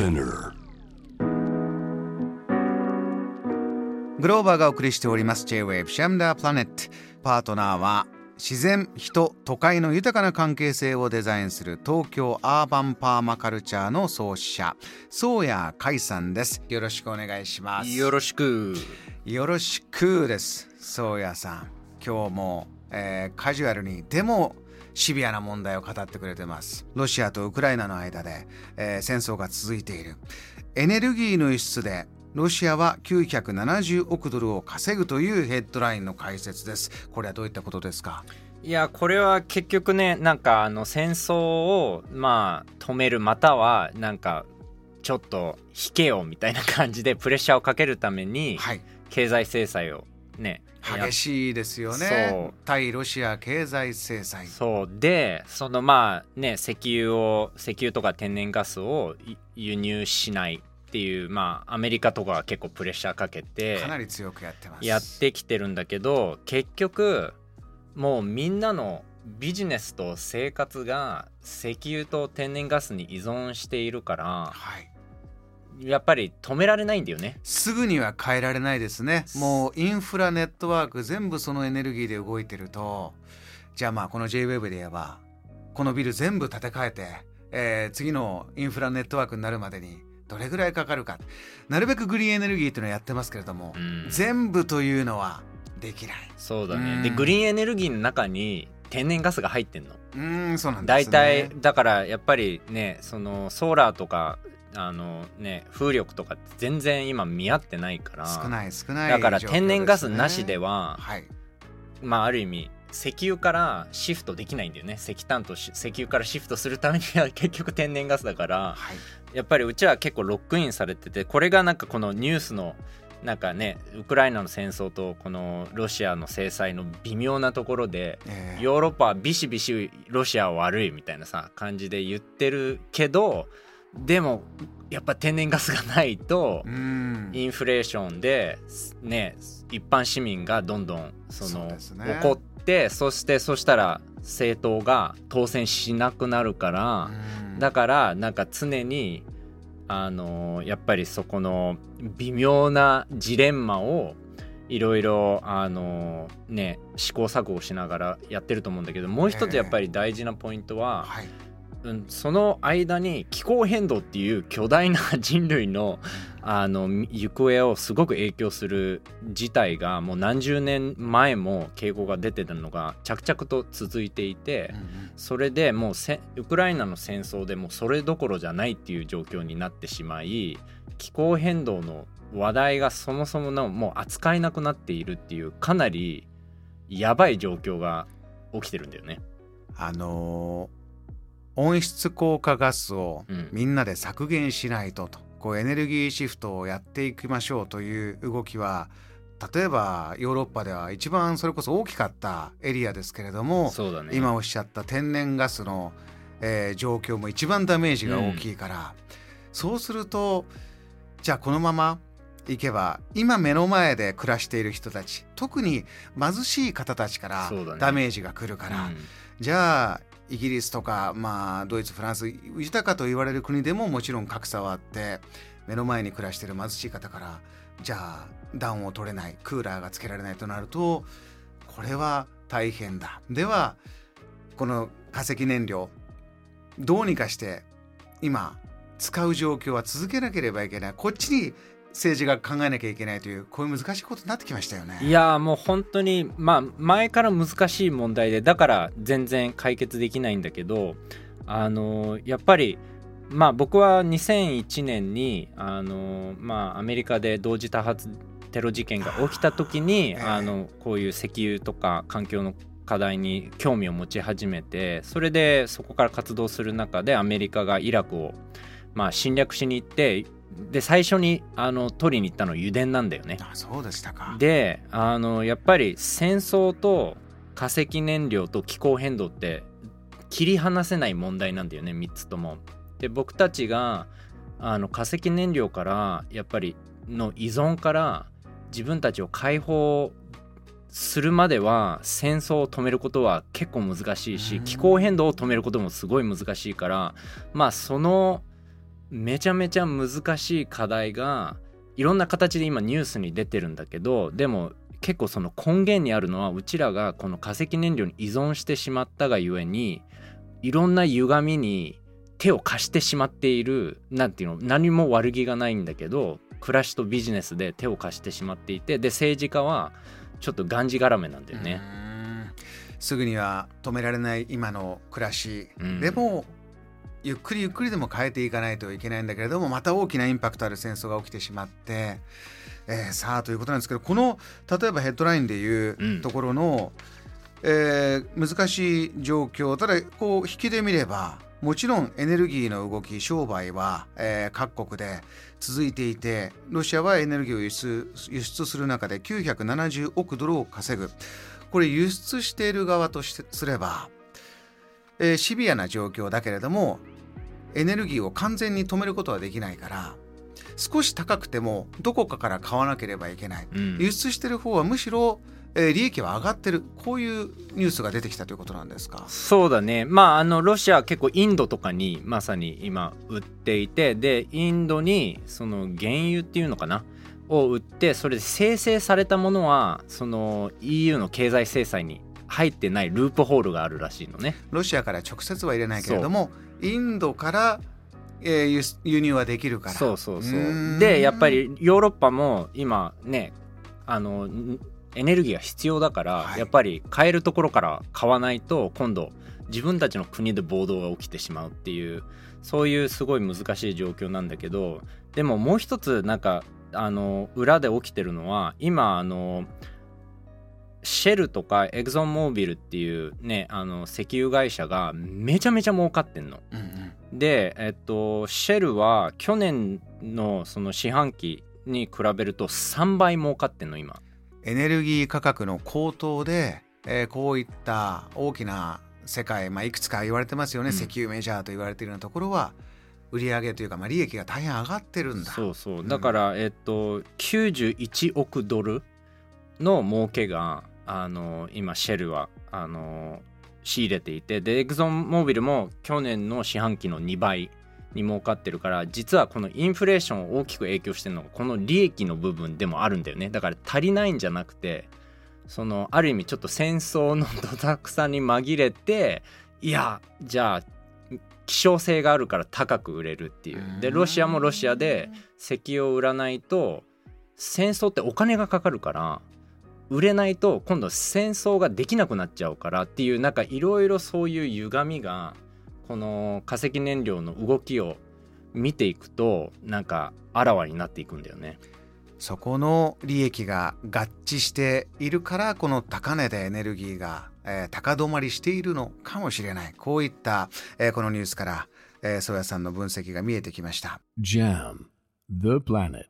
Spinner. グローバーがお送りしております。J-Wave シャムダープラネットパートナーは自然人都会の豊かな関係性をデザインする東京アーバンパーマカルチャーの創始者宗谷海さんです。よろしくお願いします。よろしく。よろしくです。宗谷さん。今日も、えーカジュアルにでもシビアな問題を語ってくれてます。ロシアとウクライナの間で、えー戦争が続いている。エネルギーの輸出でロシアは970億ドルを稼ぐというヘッドラインの解説です。これはどういったことですか？いやこれは結局ねなんかあの戦争をまあ止めるまたはなんかちょっと引けよみたいな感じでプレッシャーをかけるためにはい。経済制裁をねや激しいですよそねう。対ロシア経済制裁。そう。でそのまあね石油を石油とか天然ガスをい輸入しないっていうまあアメリカとかは結構プレッシャーかけてかなり強くやってます。やってきてるんだけど結局もうみんなのビジネスと生活が石油と天然ガスに依存しているからはいやっぱり止められないんだよね。すぐには変えられないですね。もうインフラネットワーク全部そのエネルギーで動いてるとじゃあまあこの JWEB で言えばこのビル全部建て替えて、えー次のインフラネットワークになるまでにどれぐらいかかるか。なるべくグリーンエネルギーっていうのをやってますけれども、うん。全部というのはできない。そうだうん。ねでグリーンエネルギーの中に天然ガスが入ってんの。うーんそうなんで大すね。体だからやっぱりねそのソーラーとかあのね風力とかって全然今見合ってないから少ない少ないだから天然ガスなしでははい。まあある意味石油からシフトできないんだよね。石炭とし石油からシフトするためには 結局天然ガスだからはい。やっぱりうちは結構ロックインされててこれがなんかこのニュースのなんかねウクライナの戦争とこのロシアの制裁の微妙なところでえーヨーロッパはビシビシロシアは悪いみたいなさ感じで言ってるけどでもやっぱ天然ガスがないとインフレーションでね一般市民がどんどんその怒ってそしてそしたら政党が当選しなくなるからうん。だからなんか常にあのやっぱりそこの微妙なジレンマをいろいろあのね試行錯誤しながらやってると思うんだけどもう一つやっぱり大事なポイントは、はい。うん、その間に気候変動っていう巨大な人類のあの行方をすごく影響する事態がもう何十年前も傾向が出てたのが着々と続いていてそれでもうせウクライナの戦争でもうそれどころじゃないっていう状況になってしまい気候変動の話題がそもそものもう扱えなくなっているっていうかなりやばい状況が起きてるんだよね。あのー温室効果ガスをうん。みんなで削減しないととこうエネルギーシフトをやっていきましょうという動きは例えばヨーロッパでは一番それこそ大きかったエリアですけれども、ね。今おっしゃった天然ガスの、えー状況も一番ダメージが大きいから、そうするとじゃあこのままいけば今目の前で暮らしている人たち特に貧しい方たちからダメージが来るから、うん。じゃあイギリスとか、まあ、ドイツフランス豊かと言われる国でももちろん格差はあって目の前に暮らしてる貧しい方からじゃあ暖を取れないクーラーがつけられないとなるとこれは大変だ。ではこの化石燃料どうにかして今使う状況は続けなければいけない。こっちに政治が考えなきゃいけないというこういう難しいことになってきましたよね。いやーもう本当にまあ前から難しい問題でだから全然解決できないんだけどあのーやっぱりまあ僕は2001年にあのーまあアメリカで同時多発テロ事件が起きた時にええあのこういう石油とか環境の課題に興味を持ち始めてそれでそこから活動する中でアメリカがイラクをまあ侵略しに行ってで最初にあの取りに行ったの油田なんだよね。あそうでしたか。であのやっぱり戦争と化石燃料と気候変動って切り離せない問題なんだよね3つとも。で僕たちがあの化石燃料からやっぱりの依存から自分たちを解放するまでは戦争を止めることは結構難しいしうん気候変動を止めることもすごい難しいからまあそのめちゃめちゃ難しい課題がいろんな形で今ニュースに出てるんだけどでも結構その根源にあるのはうちらがこの化石燃料に依存してしまったがゆえにいろんな歪みに手を貸してしまっているなんていうの何も悪気がないんだけど暮らしとビジネスで手を貸してしまっていてで政治家はちょっとがんじがらめなんだよね。すぐには止められない今の暮らし、うん、でもゆっくりゆっくりでも変えていかないといけないんだけれどもまた大きなインパクトある戦争が起きてしまって、えー、さあということなんですけどこの例えばヘッドラインでいうところの、うん、えー、難しい状況ただこう引きで見ればもちろんエネルギーの動き商売は、えー、各国で続いていてロシアはエネルギーを輸出輸出する中で970億ドルを稼ぐ。これ輸出している側としてすれば、えー、シビアな状況だけれどもエネルギーを完全に止めることはできないから少し高くてもどこかから買わなければいけない、うん、輸出してる方はむしろえー、利益は上がってる。こういうニュースが出てきたということなんですか？そうだね。まああのロシアは結構インドとかにまさに今売っていてでインドにその原油っていうのかな？を売ってそれで生成されたものはその EU の経済制裁に入ってないループホールがあるらしいのね。ロシアから直接は入れないけれどもインドからえー、輸入はできるから。そうそうそう。でやっぱりヨーロッパも今ねあのエネルギーが必要だから、はい、やっぱり買えるところから買わないと今度自分たちの国で暴動が起きてしまうっていうそういうすごい難しい状況なんだけどでももう一つなんかあの裏で起きてるのは今あのシェルとかエグゾンモービルっていうねあの石油会社がめちゃめちゃ儲かってんの。うんうん、で、えっと、シェルは去年のその四半期に比べると3倍儲かってんの今。エネルギー価格の高騰で、えー、こういった大きな世界、まあ、いくつか言われてますよね、うん、石油メジャーと言われているようなところは売上というか、まあ、利益が大変上がってるんだ。そうそう。だから、うん、えっと91億ドルの儲けがあの今シェルはあの仕入れていてでエグゾンモービルも去年の四半期の2倍に儲かってるから実はこのインフレーションを大きく影響してるのがこの利益の部分でもあるんだよね。だから足りないんじゃなくてそのある意味ちょっと戦争のどたくさんに紛れていやじゃあ希少性があるから高く売れるっていう。でロシアもロシアで石油を売らないと戦争ってお金がかかるから売れないと今度戦争ができなくなっちゃうからっていうなんかいろいろそういう歪みがこの化石燃料の動きを見ていくとなんかあらわになっていくんだよね。そこの利益が合致しているからこの高値でエネルギーが、えー、高止まりしているのかもしれないこういった、えー、このニュースから、えー、ソヤさんの分析が見えてきました。JAM The Planet